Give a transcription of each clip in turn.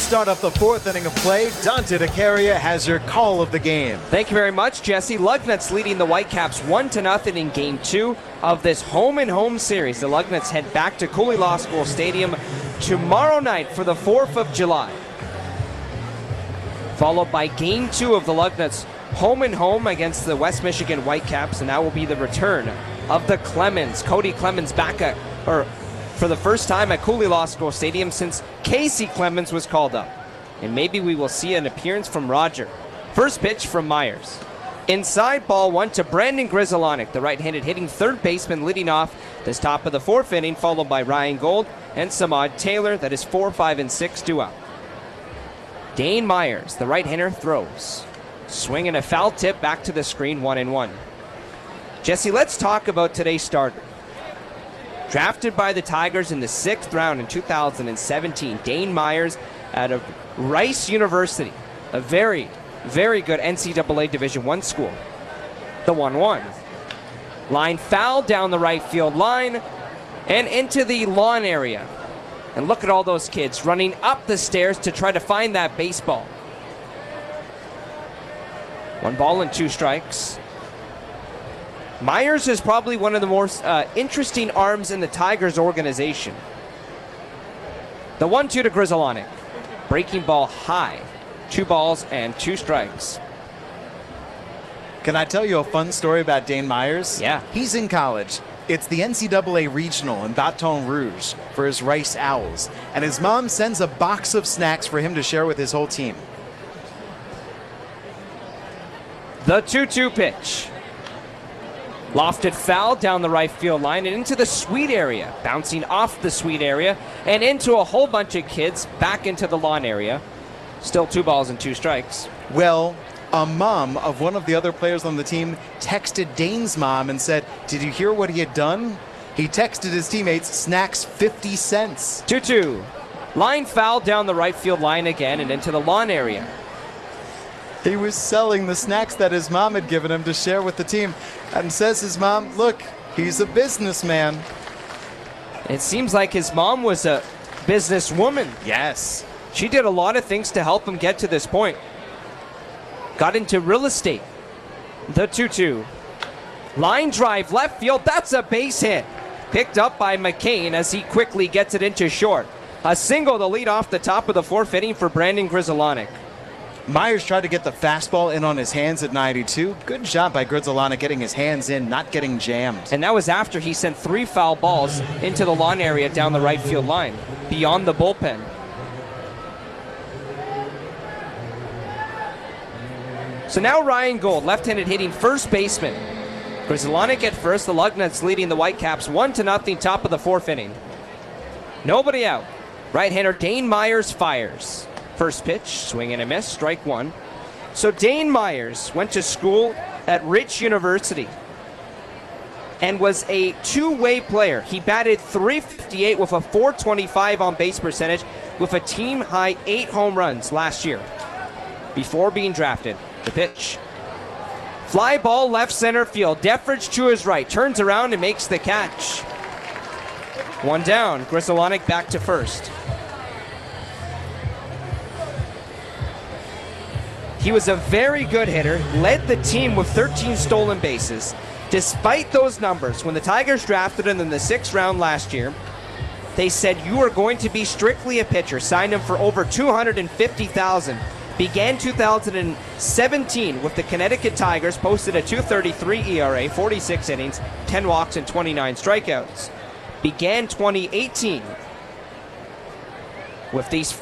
Start off the fourth inning of play. Dante DeCaria has your call of the game. Thank you very much, Jesse. Lugnuts leading the Whitecaps 1 to nothing in game two of this home and home series. The Lugnuts head back to Cooley Law School Stadium tomorrow night for the 4th of July. Followed by game two of the Lugnuts home and home against the West Michigan Whitecaps, and that will be the return of the Clemens. Cody Clemens back at, or for the first time at Cooley Law School Stadium since Kacy Clemens was called up. And maybe we will see an appearance from Roger. First pitch from Myers. Inside ball one to Brandon Grudzielanek, the right-handed hitting third baseman leading off this top of the fourth inning, followed by Ryan Gold and Samad Taylor. That is four, five, and six, two out. Dane Myers, the right-hander, throws. Swinging a foul tip back to the screen, one and one. Jesse, let's talk about today's starter. Drafted by the Tigers in the sixth round in 2017, Dane Myers out of Rice University, a very, very good NCAA Division One school. The 1 1. Line foul down the right field line and into the lawn area. And look at all those kids running up the stairs to try to find that baseball. One ball and two strikes. Myers is probably one of the most uh, interesting arms in the Tigers organization. The 1 2 to Grudzielanek. Breaking ball high. Two balls and two strikes. Can I tell you a fun story about Dane Myers? Yeah. He's in college. It's the NCAA regional in Baton Rouge for his Rice Owls, and his mom sends a box of snacks for him to share with his whole team. The 2 2 pitch. Lofted foul down the right field line and into the suite area, bouncing off the suite area and into a whole bunch of kids back into the lawn area. Still two balls and two strikes. Well, a mom of one of the other players on the team texted Dane's mom and said, Did you hear what he had done? He texted his teammates snacks 50 cents. 2 2. Line foul down the right field line again and into the lawn area. He was selling the snacks that his mom had given him to share with the team. And says his mom, Look, he's a businessman. It seems like his mom was a businesswoman. Yes. She did a lot of things to help him get to this point. Got into real estate. The 2 2. Line drive left field. That's a base hit. Picked up by McCain as he quickly gets it into short. A single to lead off the top of the fourth inning for Brandon Grudzielanek. Myers tried to get the fastball in on his hands at 92. Good job by Grudzielanek getting his hands in, not getting jammed. And that was after he sent three foul balls into the lawn area down the right field line, beyond the bullpen. So now Ryan Gold, left-handed hitting first baseman. Grudzielanek at first, the Lugnuts leading the Whitecaps one to nothing, top of the fourth inning. Nobody out. Right-hander Dane Myers fires. First pitch, swing and a miss, strike one. So Dane Myers went to school at Rice University and was a two-way player. He batted 358 with a 425 on base percentage with a team high 8 home runs last year before being drafted. The pitch. Fly ball left center field. Deatherage to his right. Turns around and makes the catch. One down. Grudzielanek back to first. He was a very good hitter, led the team with 13 stolen bases. Despite those numbers, when the Tigers drafted him in the sixth round last year, they said you are going to be strictly a pitcher. Signed him for over 250,000. Began 2017 with the Connecticut Tigers, posted a 233 ERA, 46 innings, 10 walks, and 29 strikeouts. Began 2018 with these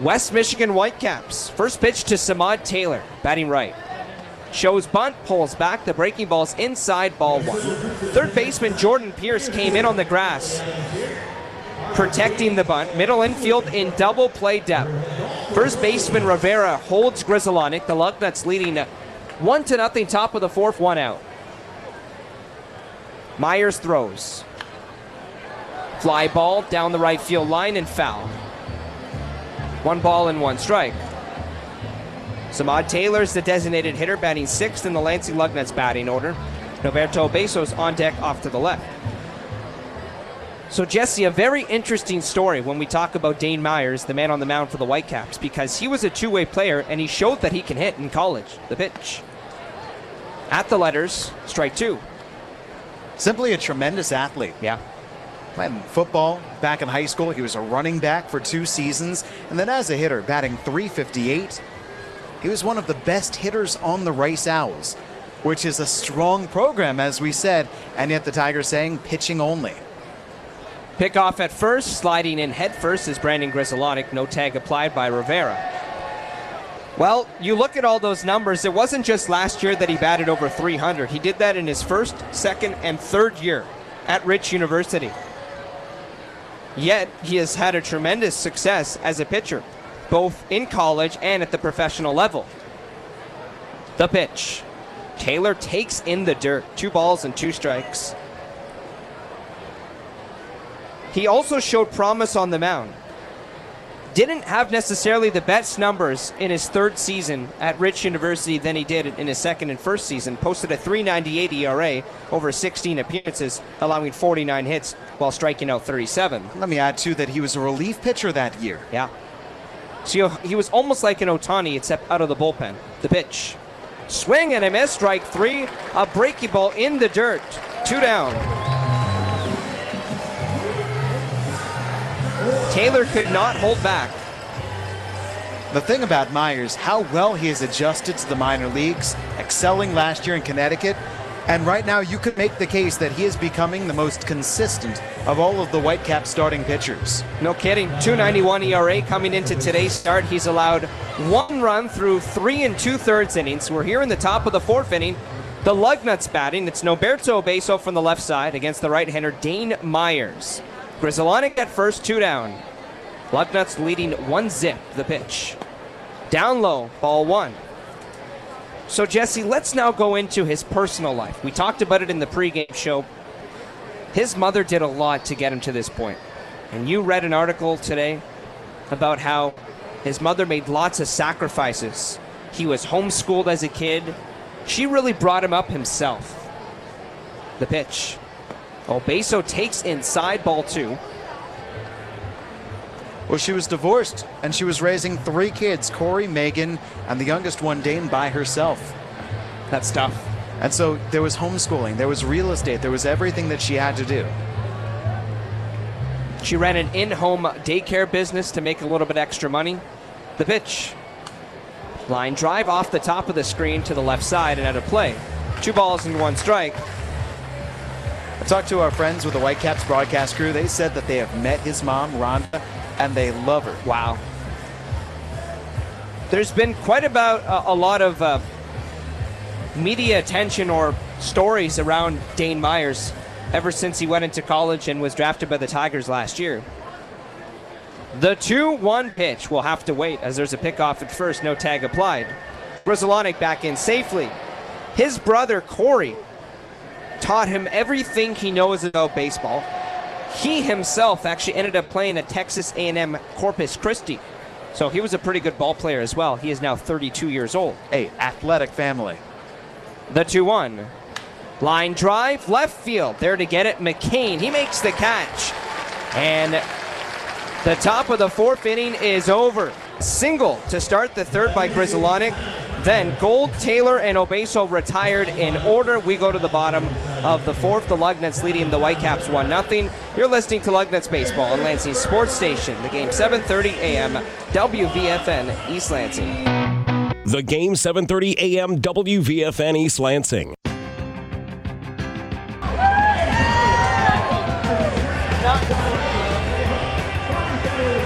West Michigan Whitecaps. First pitch to Samad Taylor, batting right. Shows bunt, pulls back. The breaking ball's inside, ball one. Third baseman Jordan Pierce came in on the grass, protecting the bunt. Middle infield in double play depth. First baseman Rivera holds Grudzielanek. The Lugnuts leading one to nothing, top of the fourth, one out. Myers throws. Fly ball down the right field line and foul. One ball and one strike. Samad Taylor's the designated hitter, batting sixth in the Lansing Lugnuts batting order. Norberto Obeso on deck off to the left. So, Jesse, a very interesting story when we talk about Dane Myers, the man on the mound for the Whitecaps, because he was a two way player and he showed that he can hit in college. The pitch. At the letters, strike two. Simply a tremendous athlete. Yeah. Playing football back in high school, he was a running back for two seasons, and then as a hitter, batting 358. He was one of the best hitters on the Rice Owls, which is a strong program, as we said, and yet the Tigers saying pitching only. Pick off at first, sliding in head first is Brandon Grudzielanek. No tag applied by Rivera. Well, you look at all those numbers, it wasn't just last year that he batted over 300. He did that in his first, second, and third year at Rice University. Yet, he has had a tremendous success as a pitcher, both in college and at the professional level. The pitch. Taylor takes in the dirt. Two balls and two strikes. He also showed promise on the mound. Didn't have necessarily the best numbers in his third season at Rice University than he did in his second and first season. Posted a 398 ERA over 16 appearances, allowing 49 hits while striking out 37. Let me add, too, that he was a relief pitcher that year. Yeah. So he was almost like an Ohtani, except out of the bullpen. The pitch. Swing and a miss, strike three. A breaky ball in the dirt. Two down. Taylor could not hold back. The thing about Myers, how well he has adjusted to the minor leagues, excelling last year in Connecticut. And right now, you could make the case that he is becoming the most consistent of all of the Whitecap starting pitchers. No kidding. 291 ERA coming into today's start. He's allowed one run through three and two thirds innings. We're here in the top of the fourth inning. The Lugnuts batting. It's Norberto Obeso from the left side against the right hander, Dane Myers. Grudzielanek at first, two down. Lugnuts leading one zip, the pitch. Down low, ball one. So, Jesse, let's now go into his personal life. We talked about it in the pregame show. His mother did a lot to get him to this point. And you read an article today about how his mother made lots of sacrifices. He was homeschooled as a kid. She really brought him up himself. The pitch. Obeso takes inside ball two. Well, she was divorced and she was raising three kids Corey, Megan, and the youngest one, Dane, by herself. That's tough. And so there was homeschooling, there was real estate, there was everything that she had to do. She ran an in home daycare business to make a little bit extra money. The pitch. Line drive off the top of the screen to the left side and out of play. Two balls and one strike. I talked to our friends with the Whitecaps broadcast crew. They said that they have met his mom, Rhonda, and they love her. Wow. There's been quite about a, a lot of uh, media attention or stories around Dane Myers ever since he went into college and was drafted by the Tigers last year. The 2 1 pitch will have to wait as there's a pickoff at first, no tag applied. Grudzielanek back in safely. His brother Corey taught him everything he knows about baseball. He himself actually ended up playing at Texas A&M Corpus Christi. So he was a pretty good ball player as well. He is now 32 years old. A athletic family. The 2 1. Line drive, left field. There to get it, McCain. He makes the catch. And the top of the fourth inning is over. Single to start the third by Grudzielanek. Then Gold, Taylor, and Obeso retired in order. We go to the bottom of the fourth. The Lugnuts leading the Whitecaps 1 0. You're listening to Lugnuts Baseball on Lansing Sports Station. The game 7:30 a.m. WVFN East Lansing. The game 7:30 a.m. WVFN East Lansing.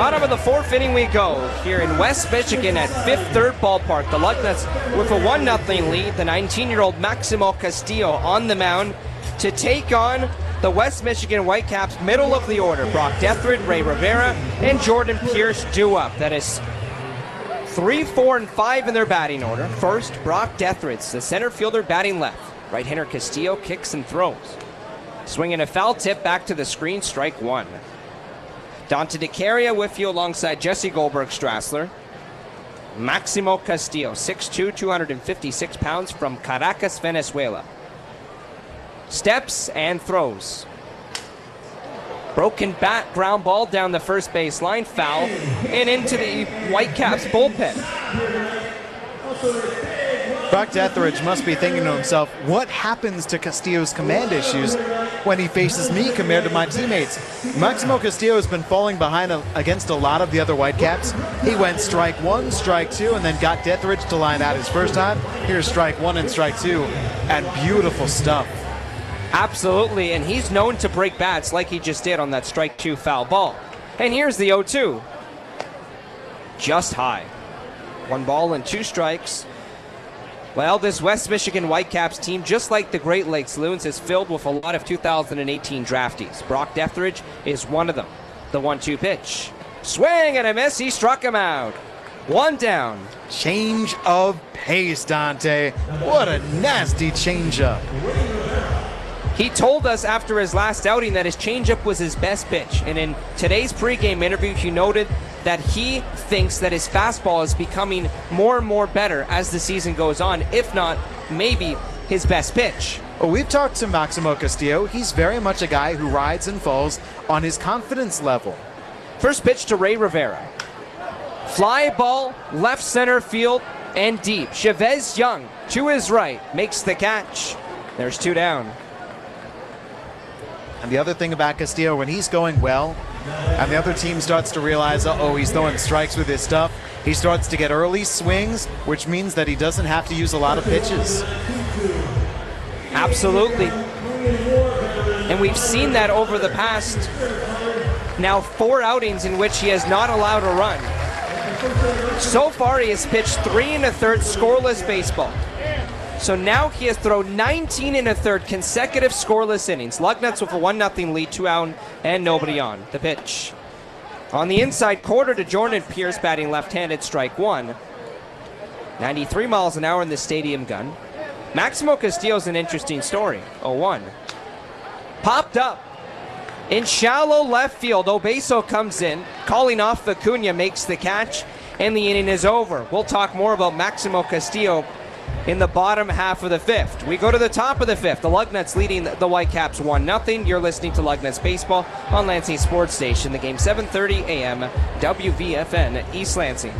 Bottom of the fourth inning we go here in West Michigan at Fifth Third Ballpark. The Lugnuts with a 1 0 lead. The 19 year old Maximo Castillo on the mound to take on the West Michigan Whitecaps, middle of the order. Brock Deatherage, Ray Rivera, and Jordan Pierce do up. That is three, four, and five in their batting order. First, Brock Deatherage, the center fielder batting left. Right hander Castillo kicks and throws. Swinging a foul tip back to the screen, strike one. Dante DeCaria with you alongside Jesse Goldberg Strassler. Maximo Castillo, 6'2, 256 pounds from Caracas, Venezuela. Steps and throws. Broken bat, ground ball down the first base line, foul, and into the Whitecaps bullpen. Buck Deatherage must be thinking to himself, what happens to Castillo's command issues when he faces me compared to my teammates? Maximo Castillo has been falling behind a, against a lot of the other Whitecaps. He went strike one, strike two, and then got Deatherage to line out his first time. Here's strike one and strike two, and beautiful stuff. Absolutely, and he's known to break bats like he just did on that strike two foul ball. And here's the 0 2. Just high. One ball and two strikes. Well, this West Michigan Whitecaps team, just like the Great Lakes Loons, is filled with a lot of 2018 draftees. Brock Deatherage is one of them. The 1 2 pitch. Swing and a miss. He struck him out. One down. Change of pace, Dante. What a nasty changeup. He told us after his last outing that his changeup was his best pitch. And in today's pregame interview, he noted that he thinks that his fastball is becoming more and more better as the season goes on, if not maybe his best pitch. Well, we've talked to Maximo Castillo. He's very much a guy who rides and falls on his confidence level. First pitch to Ray Rivera. Fly ball, left center field, and deep. Chavez Young to his right makes the catch. There's two down. And the other thing about Castillo, when he's going well, and the other team starts to realize, oh, he's throwing strikes with his stuff, he starts to get early swings, which means that he doesn't have to use a lot of pitches. Absolutely. And we've seen that over the past now four outings in which he has not allowed a run. So far, he has pitched three and a third scoreless baseball. So now he has thrown 19 and a third consecutive scoreless innings. Lugnuts with a 1 0 lead, two out, and nobody on. The pitch. On the inside quarter to Jordan Pierce, batting left handed, strike one. 93 miles an hour in the stadium gun. Maximo Castillo's an interesting story. 0 1. Popped up. In shallow left field, Obeso comes in. Calling off Acuna makes the catch, and the inning is over. We'll talk more about Maximo Castillo in the bottom half of the fifth. We go to the top of the fifth. The Lugnuts leading the Whitecaps 1 0. You're listening to Lugnuts Baseball on Lansing Sports Station. The game 7:30 a.m. WVFN East Lansing.